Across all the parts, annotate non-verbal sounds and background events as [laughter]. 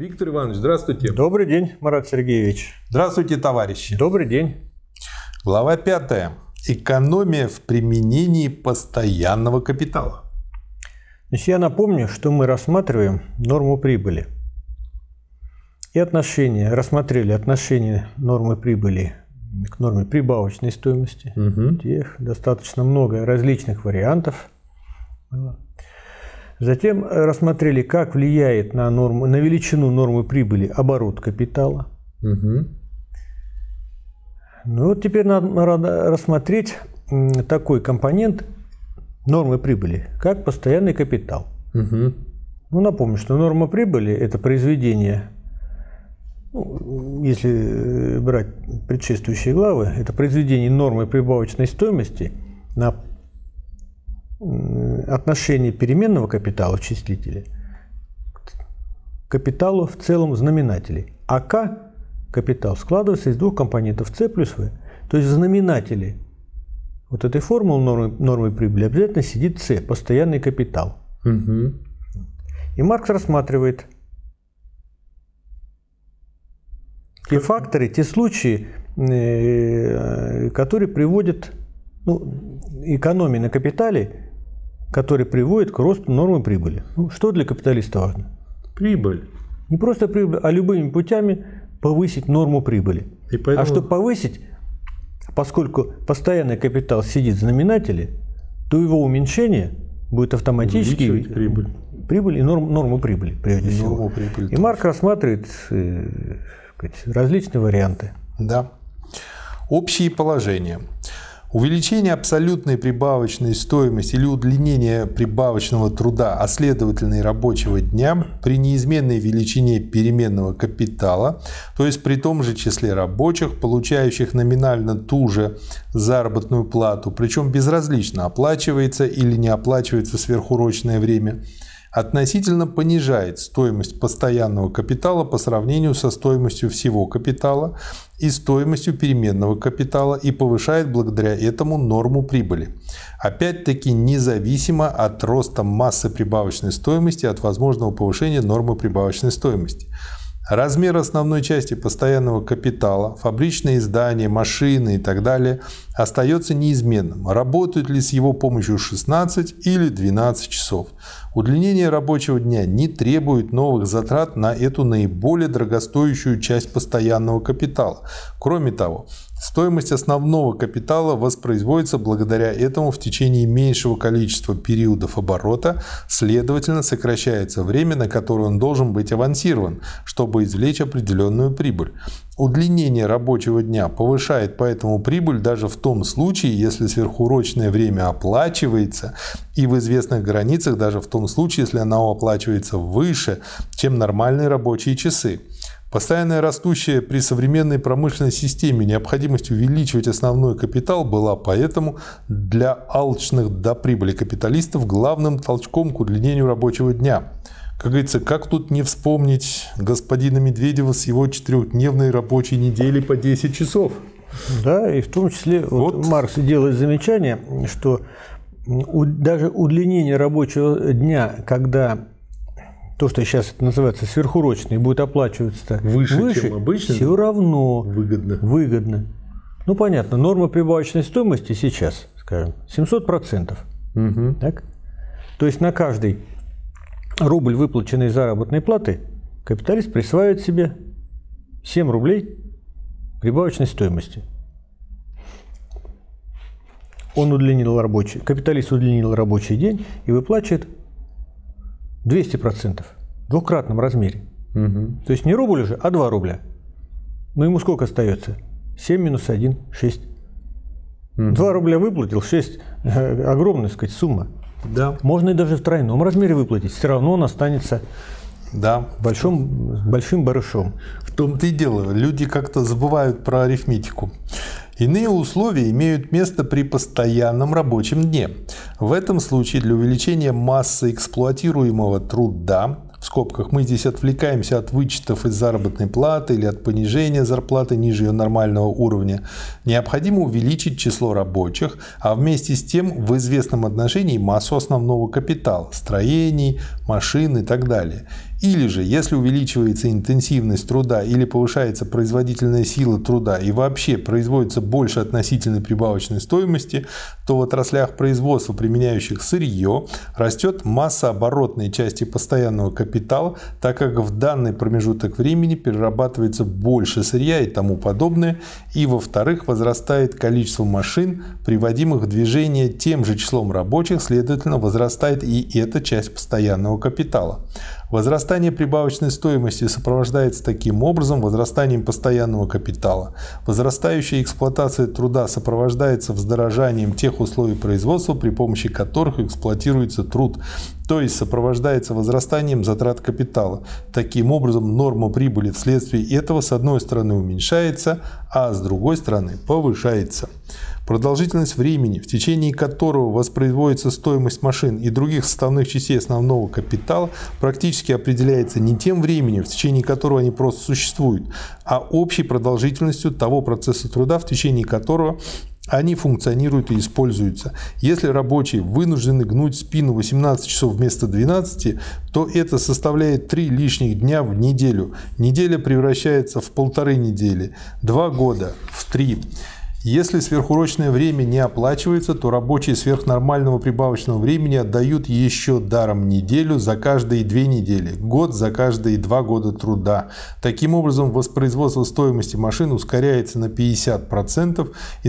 Виктор Иванович, здравствуйте. Добрый день, Марат Сергеевич. Здравствуйте, товарищи. Добрый день. Глава пятая. Экономия в применении постоянного капитала. Значит, я напомню, что мы рассматриваем норму прибыли. И отношения, рассмотрели отношение нормы прибыли к норме прибавочной стоимости. Угу. Тех достаточно много различных вариантов было. Затем рассмотрели, как влияет на, норму, на величину нормы прибыли оборот капитала. Угу. Ну вот теперь надо, рассмотреть такой компонент нормы прибыли, как постоянный капитал. Угу. Ну, напомню, что норма прибыли – это произведение, ну, если э, брать предшествующие главы, это произведение нормы прибавочной стоимости на отношение переменного капитала в числителе к капиталу в целом знаменателей. А К капитал складывается из двух компонентов С плюс В. То есть в знаменателе вот этой формулы нормы, нормы прибыли обязательно сидит С, постоянный капитал. Угу. И Маркс рассматривает те факторы, те случаи, э, которые приводят ну, экономии на капитале, которые приводят к росту нормы прибыли. Ну, что для капиталиста важно? Прибыль. Не просто прибыль, а любыми путями повысить норму прибыли. И поэтому... А чтобы повысить, поскольку постоянный капитал сидит в знаменателе, то его уменьшение будет автоматически Увеличивать прибыль. прибыль и норм, норму прибыли, прежде всего. Норму прибыли И Марк рассматривает э, сказать, различные варианты. Да. Общие положения. Увеличение абсолютной прибавочной стоимости или удлинение прибавочного труда, а следовательно и рабочего дня при неизменной величине переменного капитала, то есть при том же числе рабочих, получающих номинально ту же заработную плату, причем безразлично оплачивается или не оплачивается сверхурочное время, относительно понижает стоимость постоянного капитала по сравнению со стоимостью всего капитала и стоимостью переменного капитала и повышает благодаря этому норму прибыли. Опять-таки независимо от роста массы прибавочной стоимости от возможного повышения нормы прибавочной стоимости. Размер основной части постоянного капитала, фабричные издания, машины и так далее остается неизменным. Работают ли с его помощью 16 или 12 часов. Удлинение рабочего дня не требует новых затрат на эту наиболее дорогостоящую часть постоянного капитала. Кроме того, стоимость основного капитала воспроизводится благодаря этому в течение меньшего количества периодов оборота, следовательно, сокращается время, на которое он должен быть авансирован, чтобы извлечь определенную прибыль. Удлинение рабочего дня повышает поэтому прибыль даже в том случае, если сверхурочное время оплачивается, и в известных границах даже в том случае, если оно оплачивается выше, чем нормальные рабочие часы. Постоянная растущая при современной промышленной системе необходимость увеличивать основной капитал была поэтому для алчных до прибыли капиталистов главным толчком к удлинению рабочего дня. Как говорится, как тут не вспомнить господина Медведева с его четырехдневной рабочей недели по 10 часов? Да, и в том числе вот. Вот Маркс делает замечание, что даже удлинение рабочего дня, когда то, что сейчас называется сверхурочный, будет оплачиваться Выше, чем обычно, все равно Выгодно. выгодно. Ну, понятно, норма прибавочной стоимости сейчас, скажем, 700%. Угу. Так? То есть на каждый рубль выплаченной заработной платы капиталист присваивает себе 7 рублей прибавочной стоимости. Он удлинил рабочий, капиталист удлинил рабочий день и выплачивает 200% в двукратном размере. Угу. То есть не рубль уже, а 2 рубля. Ну ему сколько остается? 7 минус 1, 6. 2 рубля выплатил, 6 э, [laughs] огромная, так сказать, сумма. Да, Можно и даже в тройном размере выплатить. Все равно он останется да. большим, большим барышом. В том-то и дело, люди как-то забывают про арифметику. Иные условия имеют место при постоянном рабочем дне. В этом случае для увеличения массы эксплуатируемого труда, в скобках мы здесь отвлекаемся от вычетов из заработной платы или от понижения зарплаты ниже ее нормального уровня, необходимо увеличить число рабочих, а вместе с тем в известном отношении массу основного капитала, строений, машин и так далее. Или же, если увеличивается интенсивность труда или повышается производительная сила труда и вообще производится больше относительной прибавочной стоимости, то в отраслях производства, применяющих сырье, растет масса оборотной части постоянного капитала, так как в данный промежуток времени перерабатывается больше сырья и тому подобное, и во-вторых, возрастает количество машин, приводимых в движение тем же числом рабочих, следовательно, возрастает и эта часть постоянного капитала. Возрастание прибавочной стоимости сопровождается таким образом возрастанием постоянного капитала. Возрастающая эксплуатация труда сопровождается вздорожанием тех условий производства, при помощи которых эксплуатируется труд, то есть сопровождается возрастанием затрат капитала. Таким образом, норма прибыли вследствие этого с одной стороны уменьшается, а с другой стороны повышается. Продолжительность времени, в течение которого воспроизводится стоимость машин и других составных частей основного капитала, практически определяется не тем временем, в течение которого они просто существуют, а общей продолжительностью того процесса труда, в течение которого они функционируют и используются. Если рабочие вынуждены гнуть спину 18 часов вместо 12, то это составляет 3 лишних дня в неделю. Неделя превращается в полторы недели, 2 года в 3. Если сверхурочное время не оплачивается, то рабочие сверхнормального прибавочного времени отдают еще даром неделю за каждые две недели, год за каждые два года труда. Таким образом, воспроизводство стоимости машин ускоряется на 50% и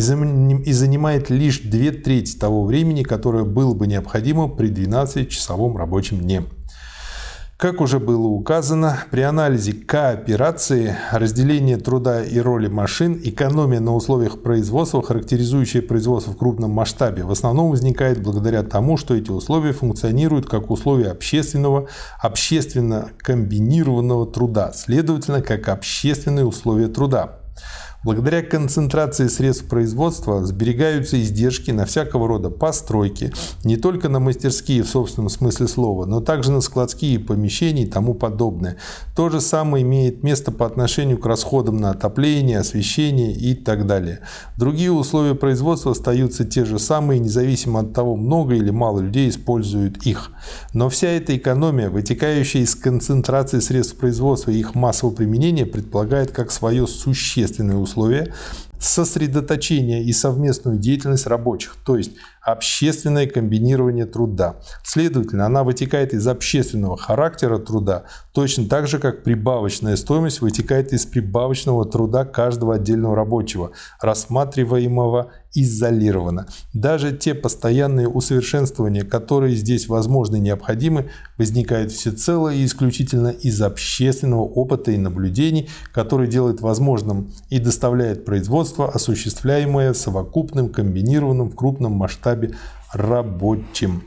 занимает лишь две трети того времени, которое было бы необходимо при 12-часовом рабочем дне. Как уже было указано, при анализе кооперации, разделения труда и роли машин, экономия на условиях производства, характеризующая производство в крупном масштабе, в основном возникает благодаря тому, что эти условия функционируют как условия общественного, общественно комбинированного труда, следовательно, как общественные условия труда. Благодаря концентрации средств производства сберегаются издержки на всякого рода постройки, не только на мастерские в собственном смысле слова, но также на складские помещения и тому подобное. То же самое имеет место по отношению к расходам на отопление, освещение и так далее. Другие условия производства остаются те же самые, независимо от того, много или мало людей используют их. Но вся эта экономия, вытекающая из концентрации средств производства и их массового применения, предполагает как свое существенное условие условия сосредоточения и совместную деятельность рабочих, то есть общественное комбинирование труда. Следовательно, она вытекает из общественного характера труда, точно так же, как прибавочная стоимость вытекает из прибавочного труда каждого отдельного рабочего, рассматриваемого изолированно. Даже те постоянные усовершенствования, которые здесь возможны и необходимы, возникают всецело и исключительно из общественного опыта и наблюдений, который делает возможным и доставляет производство, осуществляемое совокупным, комбинированным в крупном масштабе рабочим.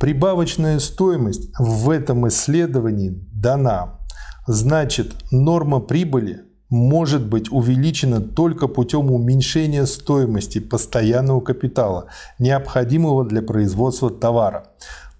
Прибавочная стоимость в этом исследовании дана. Значит, норма прибыли – может быть увеличена только путем уменьшения стоимости постоянного капитала, необходимого для производства товара.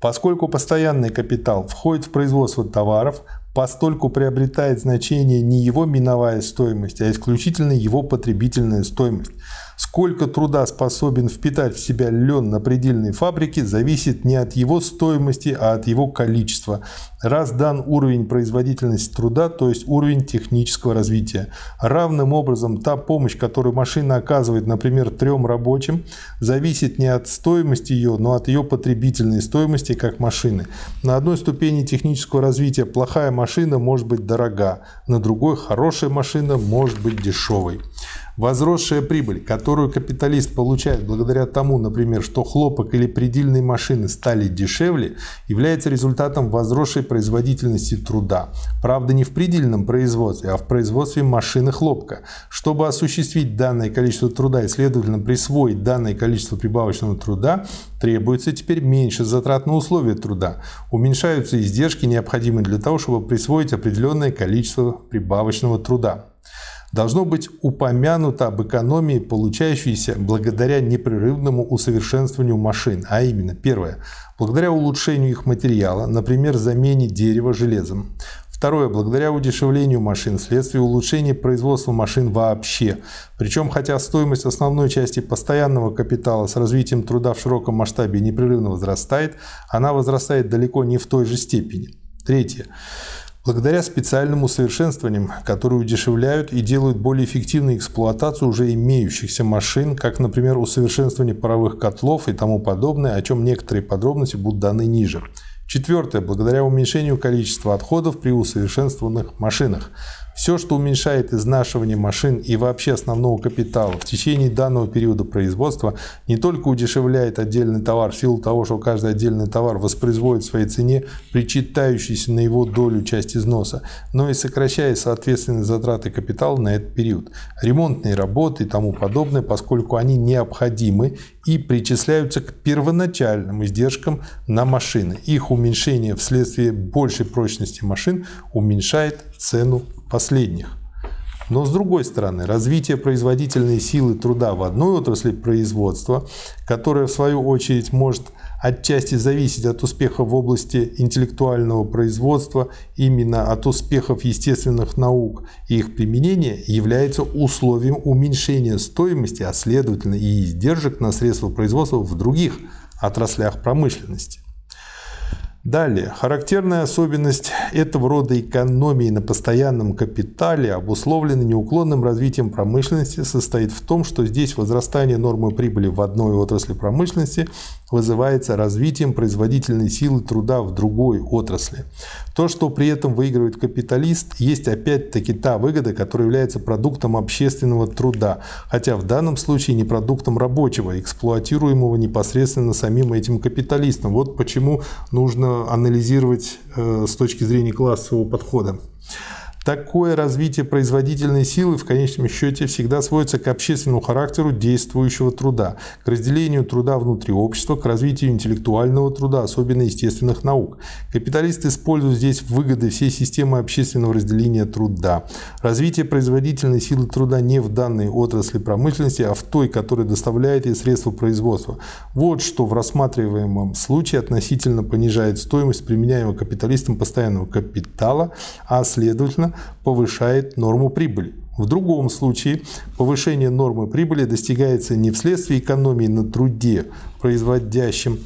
Поскольку постоянный капитал входит в производство товаров, постольку приобретает значение не его миновая стоимость, а исключительно его потребительная стоимость. Сколько труда способен впитать в себя лен на предельной фабрике, зависит не от его стоимости, а от его количества. Раз дан уровень производительности труда, то есть уровень технического развития. Равным образом та помощь, которую машина оказывает, например, трем рабочим, зависит не от стоимости ее, но от ее потребительной стоимости как машины. На одной ступени технического развития плохая машина может быть дорога, на другой хорошая машина может быть дешевой. Возросшая прибыль, которую капиталист получает благодаря тому, например, что хлопок или предельные машины стали дешевле, является результатом возросшей производительности труда. Правда, не в предельном производстве, а в производстве машины хлопка. Чтобы осуществить данное количество труда и, следовательно, присвоить данное количество прибавочного труда, требуется теперь меньше затрат на условия труда. Уменьшаются издержки, необходимые для того, чтобы присвоить определенное количество прибавочного труда должно быть упомянуто об экономии, получающейся благодаря непрерывному усовершенствованию машин, а именно, первое, благодаря улучшению их материала, например, замене дерева железом. Второе, благодаря удешевлению машин вследствие улучшения производства машин вообще. Причем, хотя стоимость основной части постоянного капитала с развитием труда в широком масштабе непрерывно возрастает, она возрастает далеко не в той же степени. Третье. Благодаря специальным усовершенствованиям, которые удешевляют и делают более эффективной эксплуатацию уже имеющихся машин, как, например, усовершенствование паровых котлов и тому подобное, о чем некоторые подробности будут даны ниже. Четвертое. Благодаря уменьшению количества отходов при усовершенствованных машинах. Все, что уменьшает изнашивание машин и вообще основного капитала в течение данного периода производства, не только удешевляет отдельный товар в силу того, что каждый отдельный товар воспроизводит в своей цене причитающийся на его долю часть износа, но и сокращает соответственные затраты капитала на этот период. Ремонтные работы и тому подобное, поскольку они необходимы и причисляются к первоначальным издержкам на машины. Их уменьшение вследствие большей прочности машин уменьшает цену последних. Но с другой стороны, развитие производительной силы труда в одной отрасли производства, которая в свою очередь может отчасти зависеть от успехов в области интеллектуального производства, именно от успехов естественных наук и их применения, является условием уменьшения стоимости, а следовательно и издержек на средства производства в других отраслях промышленности. Далее, характерная особенность этого рода экономии на постоянном капитале, обусловленной неуклонным развитием промышленности, состоит в том, что здесь возрастание нормы прибыли в одной отрасли промышленности вызывается развитием производительной силы труда в другой отрасли. То, что при этом выигрывает капиталист, есть опять-таки та выгода, которая является продуктом общественного труда, хотя в данном случае не продуктом рабочего, эксплуатируемого непосредственно самим этим капиталистом. Вот почему нужно анализировать э, с точки зрения классового подхода. Такое развитие производительной силы в конечном счете всегда сводится к общественному характеру действующего труда, к разделению труда внутри общества, к развитию интеллектуального труда, особенно естественных наук. Капиталисты используют здесь выгоды всей системы общественного разделения труда. Развитие производительной силы труда не в данной отрасли промышленности, а в той, которая доставляет ей средства производства. Вот что в рассматриваемом случае относительно понижает стоимость применяемого капиталистом постоянного капитала, а следовательно повышает норму прибыли. В другом случае повышение нормы прибыли достигается не вследствие экономии на труде, производящем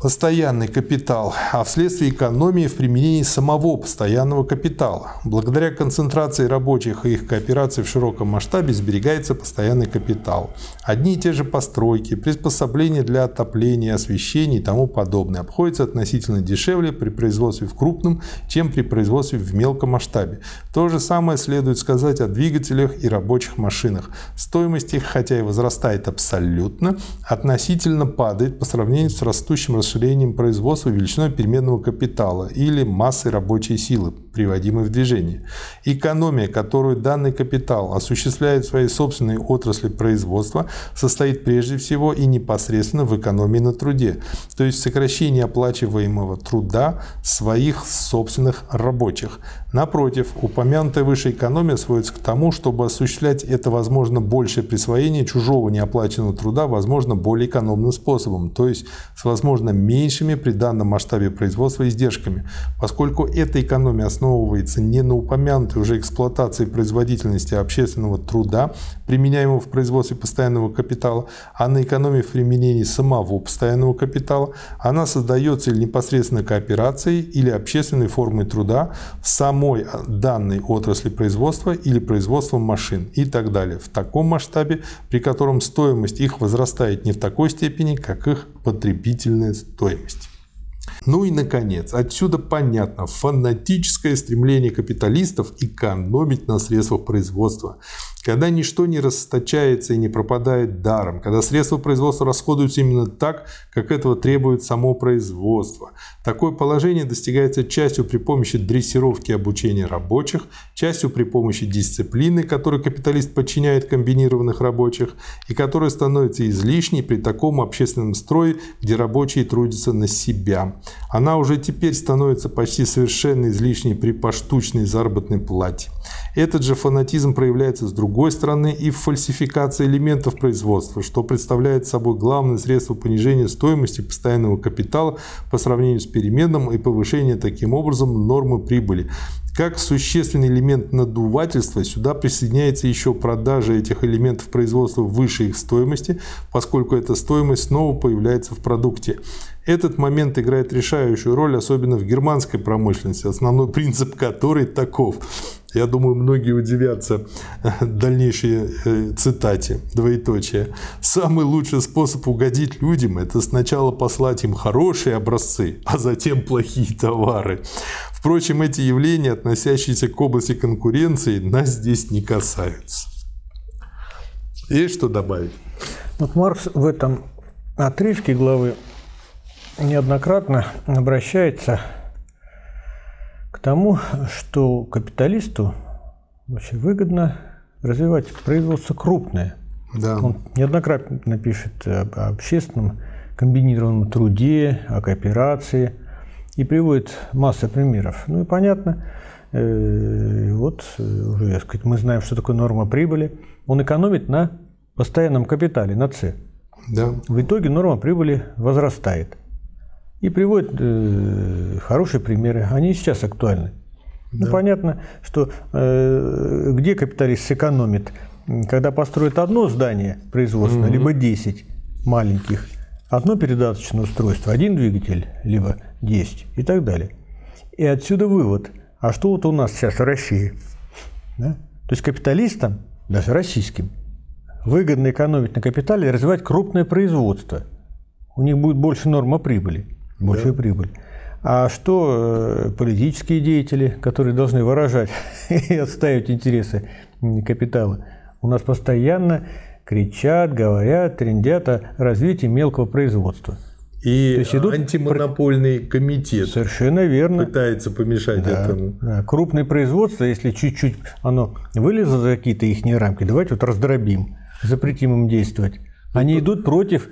постоянный капитал, а вследствие экономии в применении самого постоянного капитала. Благодаря концентрации рабочих и их кооперации в широком масштабе сберегается постоянный капитал. Одни и те же постройки, приспособления для отопления, освещения и тому подобное обходятся относительно дешевле при производстве в крупном, чем при производстве в мелком масштабе. То же самое следует сказать о двигателях и рабочих машинах. Стоимость их, хотя и возрастает абсолютно, относительно падает по сравнению с растущим расширением производства величиной переменного капитала или массой рабочей силы, приводимой в движение. Экономия, которую данный капитал осуществляет в своей собственной отрасли производства, состоит прежде всего и непосредственно в экономии на труде, то есть сокращении оплачиваемого труда своих собственных рабочих. Напротив, упомянутая выше экономия сводится к тому, чтобы осуществлять это возможно большее присвоение чужого неоплаченного труда, возможно, более экономным способом, то есть с возможно меньшими при данном масштабе производства издержками, поскольку эта экономия основывается не на упомянутой уже эксплуатации производительности общественного труда, применяемого в производстве постоянного капитала, а на экономии в применении самого постоянного капитала, она создается или непосредственно кооперацией, или общественной формой труда в самой данной отрасли производства или производством машин и так далее. В таком масштабе, при котором стоимость их возрастает не в такой степени, как их потребительная стоимость. Ну и, наконец, отсюда понятно фанатическое стремление капиталистов экономить на средствах производства когда ничто не расточается и не пропадает даром, когда средства производства расходуются именно так, как этого требует само производство. Такое положение достигается частью при помощи дрессировки и обучения рабочих, частью при помощи дисциплины, которой капиталист подчиняет комбинированных рабочих, и которая становится излишней при таком общественном строе, где рабочие трудятся на себя. Она уже теперь становится почти совершенно излишней при поштучной заработной плате. Этот же фанатизм проявляется с другой стороны и в фальсификации элементов производства, что представляет собой главное средство понижения стоимости постоянного капитала по сравнению с переменным и повышения таким образом нормы прибыли. Как существенный элемент надувательства сюда присоединяется еще продажа этих элементов производства выше их стоимости, поскольку эта стоимость снова появляется в продукте. Этот момент играет решающую роль, особенно в германской промышленности, основной принцип которой таков. Я думаю, многие удивятся э, дальнейшей э, цитате, двоеточие. Самый лучший способ угодить людям – это сначала послать им хорошие образцы, а затем плохие товары. Впрочем, эти явления, относящиеся к области конкуренции, нас здесь не касаются. Есть что добавить? Вот Маркс в этом отрывке главы неоднократно обращается тому, что капиталисту очень выгодно развивать производство крупное. Да. Он неоднократно пишет об общественном комбинированном труде, о кооперации и приводит массу примеров. Ну и понятно, э, вот э, уже, сказать, мы знаем, что такое норма прибыли. Он экономит на постоянном капитале, на С. Да. В итоге норма прибыли возрастает. И приводит э, хорошие примеры. Они и сейчас актуальны. Ну, понятно, что э, где капиталист сэкономит, когда построит одно здание производственное, либо 10 маленьких, одно передаточное устройство, один двигатель, либо 10 и так далее. И отсюда вывод. А что вот у нас сейчас в России? Да? То есть капиталистам, даже российским, выгодно экономить на капитале и развивать крупное производство. У них будет больше норма прибыли, большая прибыль. А что э, политические деятели, которые должны выражать [laughs] и отстаивать интересы капитала, у нас постоянно кричат, говорят, трендят о развитии мелкого производства. И То есть идут антимонопольный комитет Совершенно верно. пытается помешать Да, этому. да. Крупное производство, если чуть-чуть оно вылезло за какие-то их рамки, давайте вот раздробим, запретим им действовать. Они идут против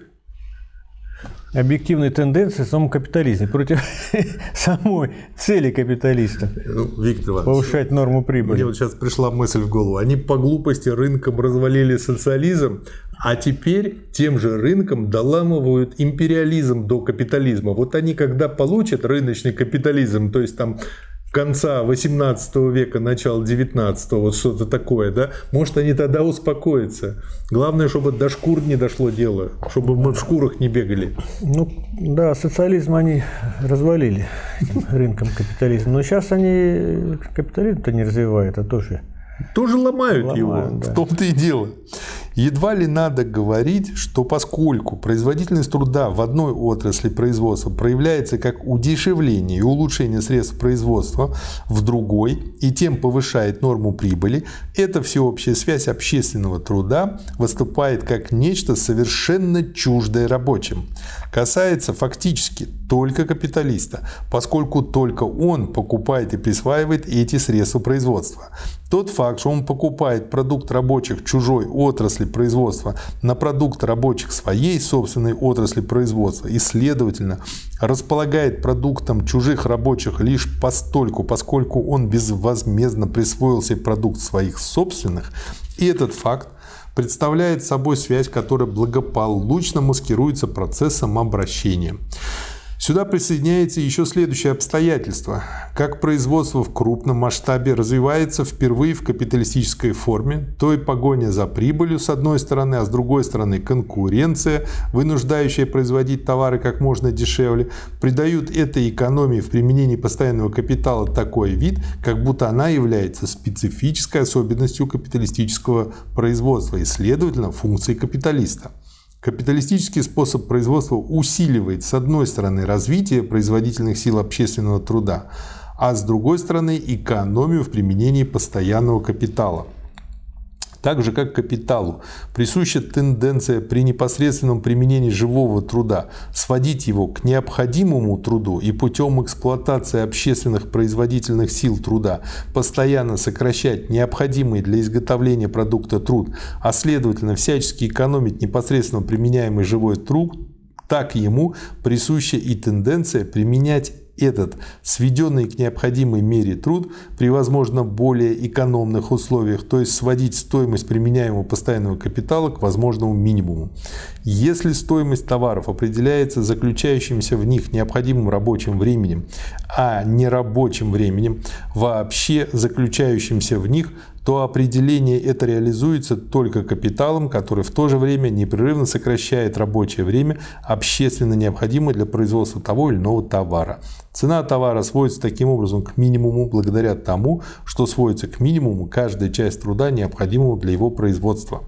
объективной тенденции в самом капитализме, против [laughs] самой цели капиталиста Ну, Виктор Иванович, повышать норму мне прибыли. вот сейчас пришла мысль в голову. Они по глупости рынком развалили социализм, а теперь тем же рынком доламывают империализм до капитализма. Вот они когда получат рыночный капитализм, то есть там конца 18 века, начала 19 вот что-то такое, да, может они тогда успокоятся. Главное, чтобы до шкур не дошло дело, чтобы мы в шкурах не бегали. Ну, да, социализм они развалили этим рынком капитализма. Но сейчас они капитализм-то не развивают, а тоже Тоже ломают, его. ломают. да. В том-то и дело. Едва ли надо говорить, что поскольку производительность труда в одной отрасли производства проявляется как удешевление и улучшение средств производства в другой и тем повышает норму прибыли, эта всеобщая связь общественного труда выступает как нечто совершенно чуждое рабочим. Касается фактически только капиталиста, поскольку только он покупает и присваивает эти средства производства. Тот факт, что он покупает продукт рабочих чужой отрасли производства на продукт рабочих своей собственной отрасли производства и, следовательно, располагает продуктом чужих рабочих лишь постольку, поскольку он безвозмездно присвоил себе продукт своих собственных, и этот факт представляет собой связь, которая благополучно маскируется процессом обращения. Сюда присоединяется еще следующее обстоятельство. Как производство в крупном масштабе развивается впервые в капиталистической форме, то и погоня за прибылью с одной стороны, а с другой стороны конкуренция, вынуждающая производить товары как можно дешевле, придают этой экономии в применении постоянного капитала такой вид, как будто она является специфической особенностью капиталистического производства и, следовательно, функцией капиталиста. Капиталистический способ производства усиливает, с одной стороны, развитие производительных сил общественного труда, а с другой стороны, экономию в применении постоянного капитала. Так же, как капиталу, присуща тенденция при непосредственном применении живого труда сводить его к необходимому труду и путем эксплуатации общественных производительных сил труда постоянно сокращать необходимый для изготовления продукта труд, а следовательно всячески экономить непосредственно применяемый живой труд, так ему присуща и тенденция применять этот сведенный к необходимой мере труд при, возможно, более экономных условиях, то есть сводить стоимость применяемого постоянного капитала к возможному минимуму. Если стоимость товаров определяется заключающимся в них необходимым рабочим временем, а не рабочим временем, вообще заключающимся в них, то определение это реализуется только капиталом, который в то же время непрерывно сокращает рабочее время, общественно необходимое для производства того или иного товара. Цена товара сводится таким образом к минимуму благодаря тому, что сводится к минимуму каждая часть труда, необходимого для его производства.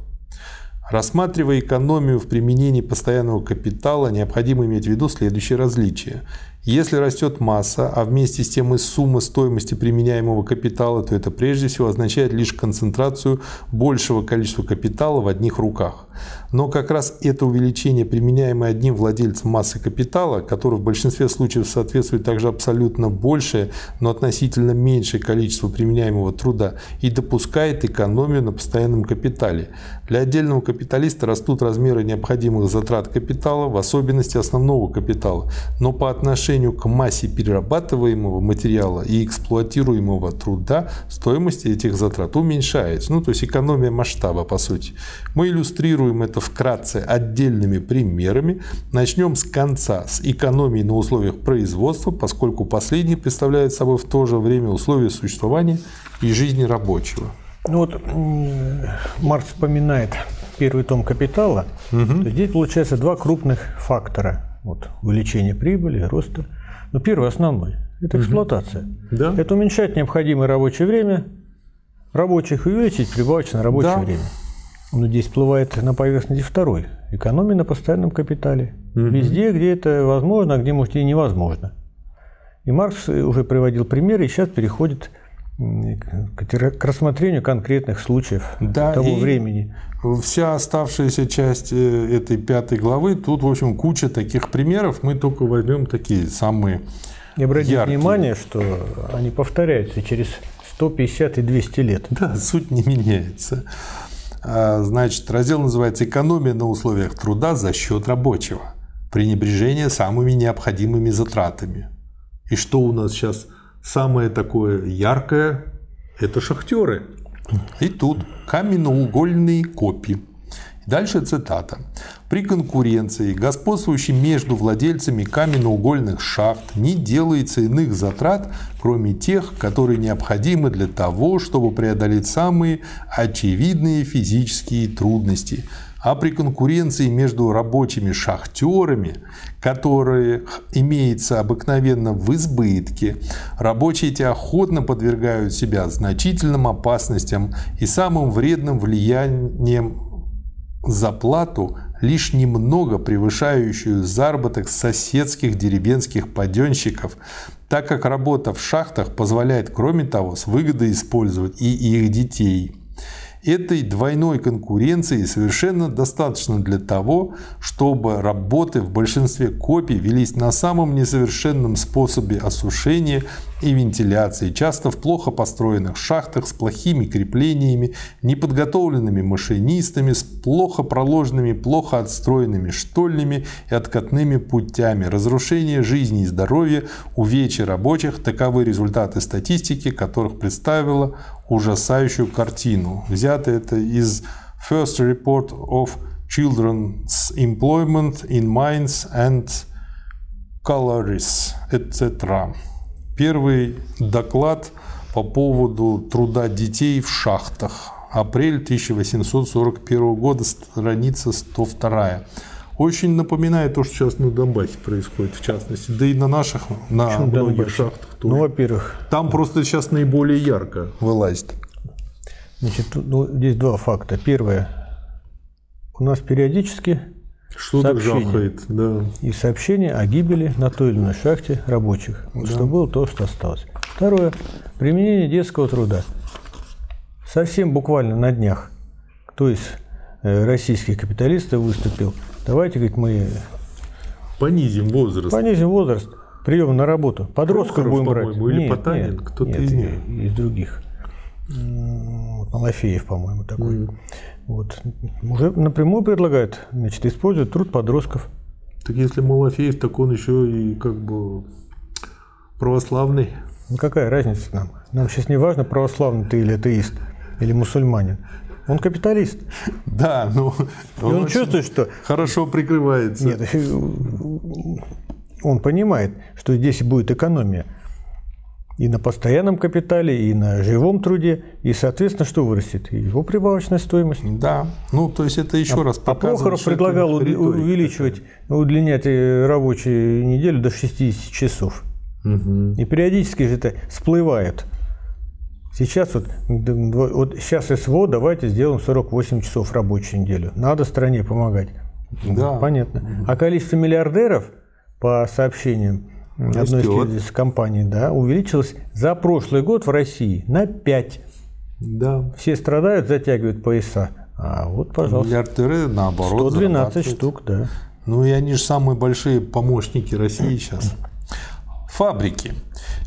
Рассматривая экономию в применении постоянного капитала, необходимо иметь в виду следующее различие. Если растет масса, а вместе с тем и сумма стоимости применяемого капитала, то это прежде всего означает лишь концентрацию большего количества капитала в одних руках. Но как раз это увеличение, применяемое одним владельцем массы капитала, который в большинстве случаев соответствует также абсолютно большее, но относительно меньшее количество применяемого труда, и допускает экономию на постоянном капитале. Для отдельного капиталиста растут размеры необходимых затрат капитала, в особенности основного капитала, но по отношению к массе перерабатываемого материала и эксплуатируемого труда стоимость этих затрат уменьшается. Ну, то есть экономия масштаба, по сути. Мы иллюстрируем это вкратце отдельными примерами. Начнем с конца, с экономии на условиях производства, поскольку последний представляет собой в то же время условия существования и жизни рабочего. Ну вот Маркс вспоминает первый том «Капитала». Угу. Здесь получается два крупных фактора. Вот, увеличение прибыли, роста. Но первый основной – это эксплуатация. Угу. Да. Это уменьшать необходимое рабочее время рабочих и увеличить прибавочное рабочее да. время. Но здесь всплывает на поверхности второй – экономия на постоянном капитале. Угу. Везде, где это возможно, а где, может, и невозможно. И Маркс уже приводил примеры, и сейчас переходит к рассмотрению конкретных случаев да, того времени. Вся оставшаяся часть э, этой пятой главы, тут, в общем, куча таких примеров, мы только возьмем такие самые И обратите яркие. внимание, что они повторяются через 150 и 200 лет. Да, суть не меняется. А, значит, раздел называется «Экономия на условиях труда за счет рабочего. Пренебрежение самыми необходимыми затратами». И что у нас сейчас – Самое такое яркое – это шахтеры. И тут каменноугольные копии. Дальше цитата. При конкуренции, господствующей между владельцами каменноугольных шахт, не делается иных затрат, кроме тех, которые необходимы для того, чтобы преодолеть самые очевидные физические трудности – а при конкуренции между рабочими шахтерами, которые имеется обыкновенно в избытке, рабочие эти охотно подвергают себя значительным опасностям и самым вредным влиянием за плату, лишь немного превышающую заработок соседских деревенских паденщиков, так как работа в шахтах позволяет, кроме того, с выгодой использовать и их детей – Этой двойной конкуренции совершенно достаточно для того, чтобы работы в большинстве копий велись на самом несовершенном способе осушения и вентиляции, часто в плохо построенных шахтах с плохими креплениями, неподготовленными машинистами, с плохо проложенными, плохо отстроенными штольнями и откатными путями, разрушение жизни и здоровья, увечья рабочих – таковы результаты статистики, которых представила ужасающую картину. Взято это из First Report of Children's Employment in Mines and Collieries, etc. Первый доклад по поводу труда детей в шахтах. Апрель 1841 года, страница 102. Очень напоминает то, что сейчас на Донбассе происходит, в частности. Да и на наших, на Почему многих Донбассе? шахтах тоже. Ну, во-первых. Там просто сейчас наиболее ярко вылазит. Значит, ну, здесь два факта. Первое. У нас периодически что-то жахает, да. И сообщение о гибели на той или иной шахте рабочих. Да. Что было, то, что осталось. Второе. Применение детского труда. Совсем буквально на днях кто из э, российских капиталистов выступил. Давайте, говорит, мы... Понизим возраст. Понизим возраст. Прием на работу. Подростков Прохоров, будем брать. Или нет, Потанин, кто-то из них. Из других. Малафеев, по-моему, такой. Mm. Вот. Уже напрямую предлагает значит, использовать труд подростков. Так если Малафеев, так он еще и как бы Православный. Ну какая разница нам? Нам сейчас не важно, православный ты или атеист, или мусульманин. Он капиталист. Да, ну... И он, чувствует, что... Хорошо прикрывается. Нет, он понимает, что здесь будет экономия и на постоянном капитале, и на живом труде, и, соответственно, что вырастет? Его прибавочная стоимость. Да, ну, то есть это еще а, раз показывает, А Прохоров предлагал увеличивать, удлинять э, рабочую неделю до 60 часов. Угу. И периодически же это всплывает. Сейчас вот, вот сейчас СВО давайте сделаем 48 часов рабочую неделю. Надо стране помогать. Да. Понятно. А количество миллиардеров, по сообщениям Растет. одной из компаний, да, увеличилось за прошлый год в России на 5. Да. Все страдают, затягивают пояса. А вот, пожалуйста. Миллиардеры, наоборот, 112 штук, да. Ну и они же самые большие помощники России сейчас. Фабрики.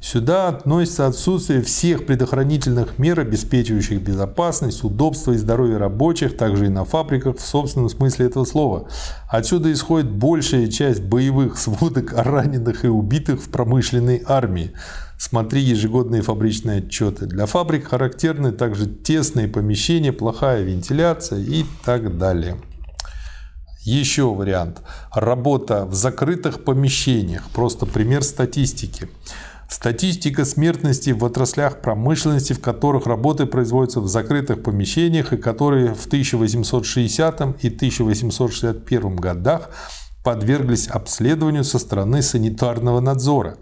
Сюда относится отсутствие всех предохранительных мер, обеспечивающих безопасность, удобство и здоровье рабочих, также и на фабриках в собственном смысле этого слова. Отсюда исходит большая часть боевых сводок о раненых и убитых в промышленной армии. Смотри ежегодные фабричные отчеты. Для фабрик характерны также тесные помещения, плохая вентиляция и так далее. Еще вариант. Работа в закрытых помещениях. Просто пример статистики. Статистика смертности в отраслях промышленности, в которых работы производятся в закрытых помещениях и которые в 1860 и 1861 годах подверглись обследованию со стороны санитарного надзора,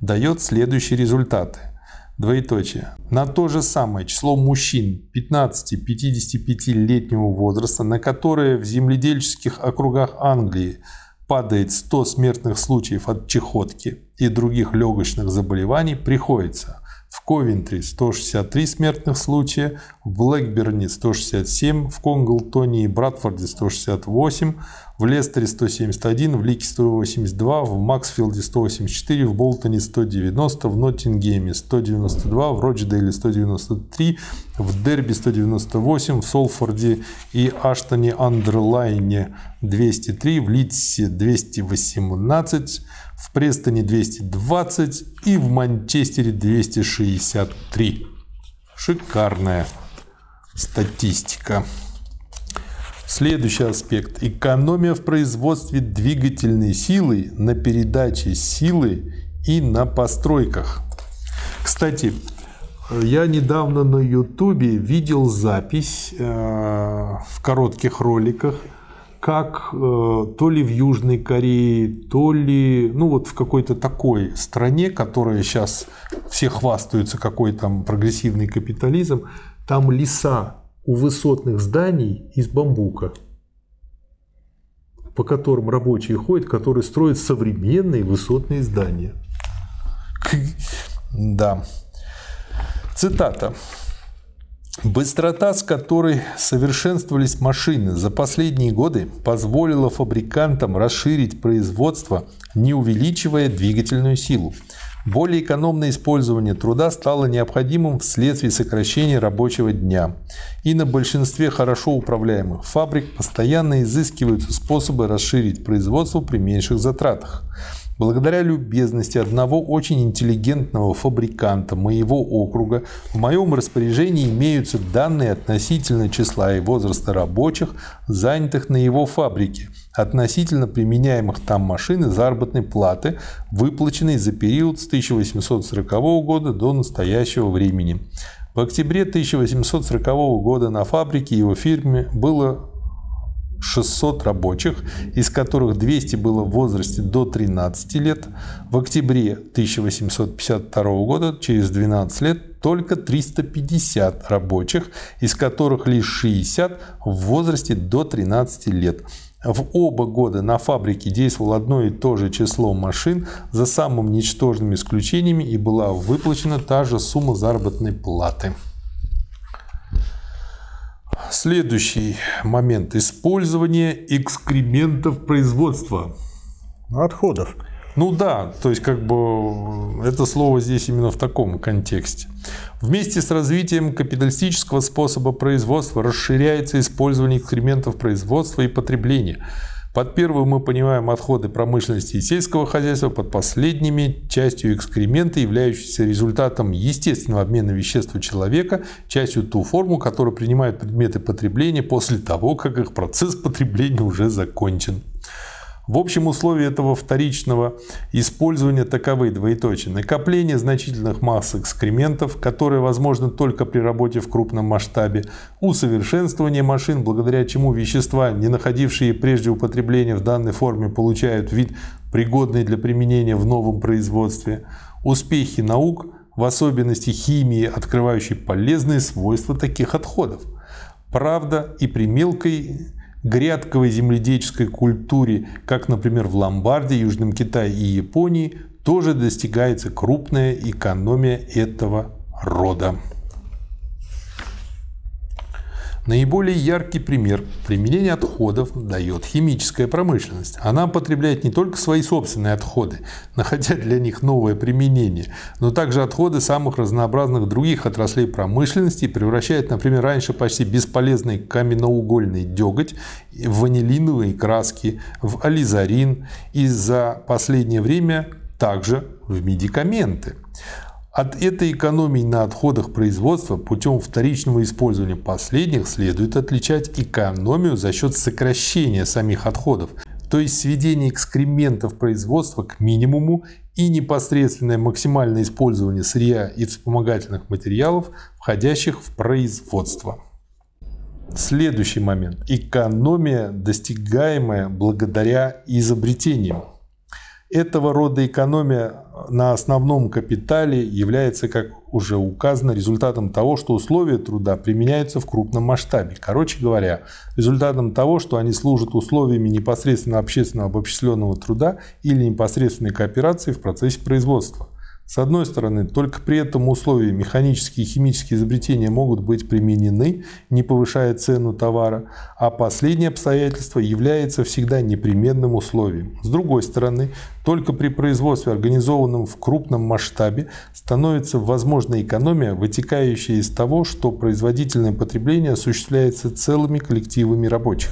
дает следующие результаты. Двоеточие. На то же самое число мужчин 15-55-летнего возраста, на которые в земледельческих округах Англии падает 100 смертных случаев от чехотки и других легочных заболеваний, приходится в Ковентри 163 смертных случая, в Блэкберне 167, в Конглтоне и Братфорде 168, в Лестере 171, в Лике 182, в Максфилде 184, в Болтоне 190, в Ноттингеме 192, в Родждейле 193, в Дерби 198, в Солфорде и Аштоне Андерлайне 203, в Литсе 218, в Престоне 220 и в Манчестере 263. Шикарная статистика. Следующий аспект. Экономия в производстве двигательной силы на передаче силы и на постройках. Кстати, я недавно на Ютубе видел запись э, в коротких роликах, как э, то ли в Южной Корее, то ли, ну вот в какой-то такой стране, которая сейчас все хвастаются, какой там прогрессивный капитализм, там леса у высотных зданий из бамбука, по которым рабочие ходят, которые строят современные высотные здания. [laughs] Да. Цитата. Быстрота, с которой совершенствовались машины за последние годы, позволила фабрикантам расширить производство, не увеличивая двигательную силу. Более экономное использование труда стало необходимым вследствие сокращения рабочего дня. И на большинстве хорошо управляемых фабрик постоянно изыскиваются способы расширить производство при меньших затратах. Благодаря любезности одного очень интеллигентного фабриканта моего округа в моем распоряжении имеются данные относительно числа и возраста рабочих, занятых на его фабрике, относительно применяемых там машин и заработной платы, выплаченной за период с 1840 года до настоящего времени. В октябре 1840 года на фабрике его фирме было 600 рабочих, из которых 200 было в возрасте до 13 лет. В октябре 1852 года, через 12 лет, только 350 рабочих, из которых лишь 60 в возрасте до 13 лет. В оба года на фабрике действовало одно и то же число машин за самым ничтожными исключениями и была выплачена та же сумма заработной платы. Следующий момент. Использование экскрементов производства. Отходов. Ну да, то есть как бы это слово здесь именно в таком контексте. Вместе с развитием капиталистического способа производства расширяется использование экскрементов производства и потребления. Под первую мы понимаем отходы промышленности и сельского хозяйства, под последними частью экскременты, являющиеся результатом естественного обмена веществ у человека, частью ту форму, которую принимают предметы потребления после того, как их процесс потребления уже закончен. В общем условии этого вторичного использования таковы двоеточие. Накопление значительных масс экскрементов, которые возможно только при работе в крупном масштабе, усовершенствование машин, благодаря чему вещества, не находившие прежде употребления в данной форме, получают вид, пригодный для применения в новом производстве, успехи наук, в особенности химии, открывающие полезные свойства таких отходов. Правда, и при мелкой грядковой земледельческой культуре, как, например, в Ломбардии, Южном Китае и Японии, тоже достигается крупная экономия этого рода. Наиболее яркий пример применения отходов дает химическая промышленность. Она потребляет не только свои собственные отходы, [laughs] находя для них новое применение, но также отходы самых разнообразных других отраслей промышленности и превращает, например, раньше почти бесполезный каменноугольный деготь в ванилиновые краски, в ализарин и за последнее время также в медикаменты. От этой экономии на отходах производства путем вторичного использования последних следует отличать экономию за счет сокращения самих отходов, то есть сведения экскрементов производства к минимуму и непосредственное максимальное использование сырья и вспомогательных материалов, входящих в производство. Следующий момент. Экономия, достигаемая благодаря изобретениям. Этого рода экономия на основном капитале является, как уже указано, результатом того, что условия труда применяются в крупном масштабе. Короче говоря, результатом того, что они служат условиями непосредственно общественного обобщенного труда или непосредственной кооперации в процессе производства. С одной стороны, только при этом условии механические и химические изобретения могут быть применены, не повышая цену товара, а последнее обстоятельство является всегда непременным условием. С другой стороны, только при производстве, организованном в крупном масштабе, становится возможна экономия, вытекающая из того, что производительное потребление осуществляется целыми коллективами рабочих.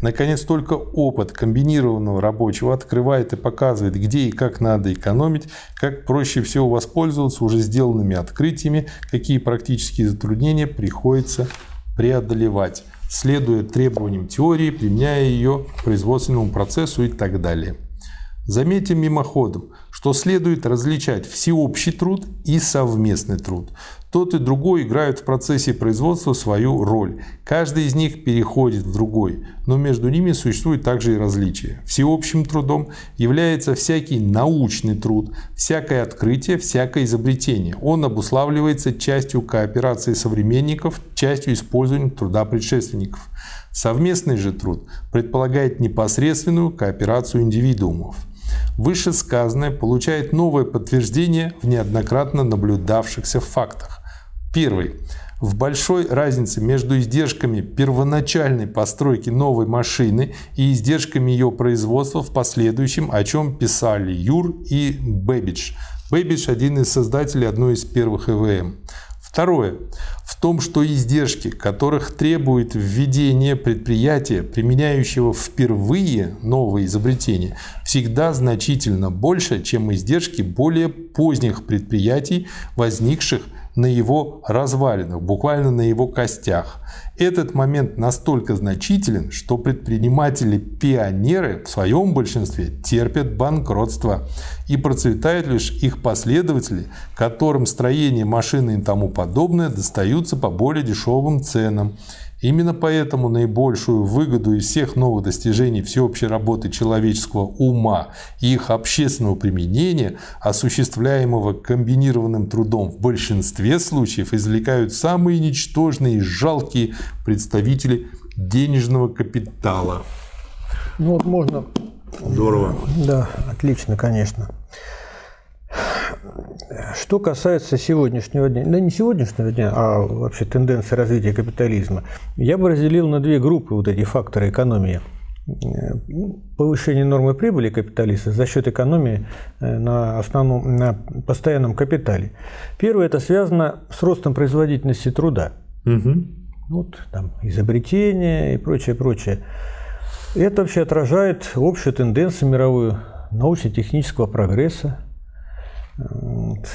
Наконец, только опыт комбинированного рабочего открывает и показывает, где и как надо экономить, как проще всего воспользоваться уже сделанными открытиями, какие практические затруднения приходится преодолевать, следуя требованиям теории, применяя ее к производственному процессу и так далее. Заметим мимоходом, что следует различать всеобщий труд и совместный труд. Тот и другой играют в процессе производства свою роль. Каждый из них переходит в другой, но между ними существует также и различие. Всеобщим трудом является всякий научный труд, всякое открытие, всякое изобретение. Он обуславливается частью кооперации современников, частью использования труда предшественников. Совместный же труд предполагает непосредственную кооперацию индивидуумов. Вышесказанное получает новое подтверждение в неоднократно наблюдавшихся фактах. Первый. В большой разнице между издержками первоначальной постройки новой машины и издержками ее производства в последующем, о чем писали Юр и Бэбидж. Бэбидж – один из создателей одной из первых ЭВМ. Второе. В том, что издержки, которых требует введение предприятия, применяющего впервые новое изобретение, всегда значительно больше, чем издержки более поздних предприятий, возникших на его развалинах, буквально на его костях. Этот момент настолько значителен, что предприниматели-пионеры в своем большинстве терпят банкротство и процветают лишь их последователи, которым строение машины и тому подобное достаются по более дешевым ценам Именно поэтому наибольшую выгоду из всех новых достижений всеобщей работы человеческого ума и их общественного применения, осуществляемого комбинированным трудом в большинстве случаев, извлекают самые ничтожные и жалкие представители денежного капитала. Ну вот можно... Здорово. Да, отлично, конечно. Что касается сегодняшнего дня, да не сегодняшнего дня, а вообще тенденции развития капитализма, я бы разделил на две группы вот эти факторы экономии. Повышение нормы прибыли капиталиста за счет экономии э, на, основном, на постоянном капитале. Первое – это связано с ростом производительности труда. Угу. Вот там изобретения и прочее, прочее. Это вообще отражает общую тенденцию мировую научно-технического прогресса. Вот.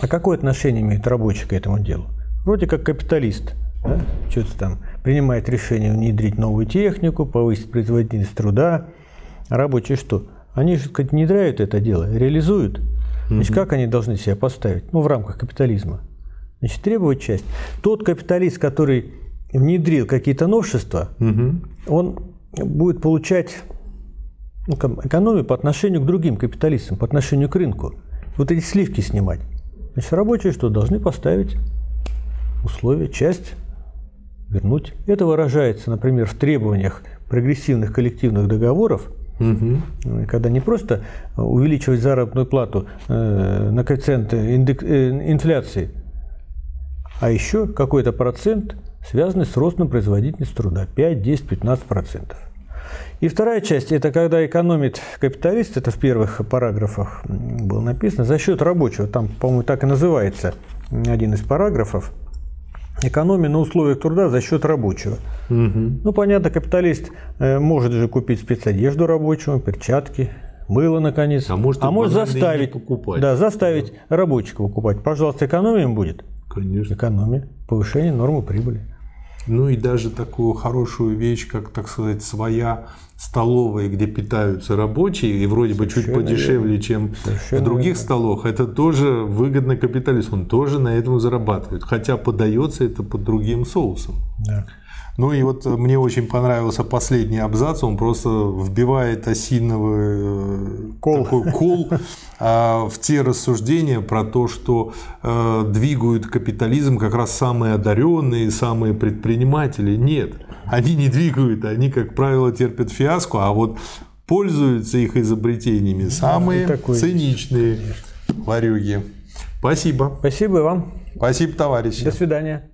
А какое отношение имеет рабочий к этому делу? Вроде как капиталист. Да? Что-то там принимает решение внедрить новую технику, повысить производительность труда. А рабочие что? Они же, сказать, внедряют это дело, реализуют. Значит, как они должны себя поставить? Ну, в рамках капитализма. Значит, требовать часть. Тот капиталист, который внедрил какие-то новшества, Мгм. он будет получать ну, экономию по отношению к другим капиталистам, по отношению к рынку. Вот эти сливки снимать. Значит, рабочие что, должны поставить условия, часть вернуть. Это выражается, например, в требованиях прогрессивных коллективных договоров, э, когда не просто увеличивать заработную плату э, на коэффициент э, инфляции, а еще какой-то процент, связанный с ростом производительности труда 5, 10, 15 процентов. И вторая часть – это когда экономит капиталист, это в первых параграфах было написано, за счет рабочего, там, по-моему, так и называется один из параграфов, экономия на условиях труда за счет рабочего. Мгм. Ну, понятно, капиталист э, может же купить спецодежду рабочему, перчатки, мыло, наконец. А может, и не заставить, покупать. Да, заставить рабочего покупать. Пожалуйста, экономия им будет? Конечно. Экономия, повышение нормы прибыли. Ну и даже такую хорошую вещь, как, так сказать, своя столовая, где питаются рабочие, и вроде бы чуть подешевле, чем Совершенно в других верно. столах, это тоже выгодно капиталисту, он тоже на этом зарабатывает, хотя подается это под другим соусом. Да. Ну и вот э, мне очень понравился последний абзац, он просто вбивает осиновый э, Кол. такой кол [laughs] а, в те рассуждения про то, что э, двигают капитализм как раз самые одаренные, самые предприниматели. Нет, они не двигают, они, как правило, терпят фиаско, а вот пользуются их изобретениями самые и такое циничные варюги. Спасибо. Спасибо и вам. Спасибо, товарищи. До свидания.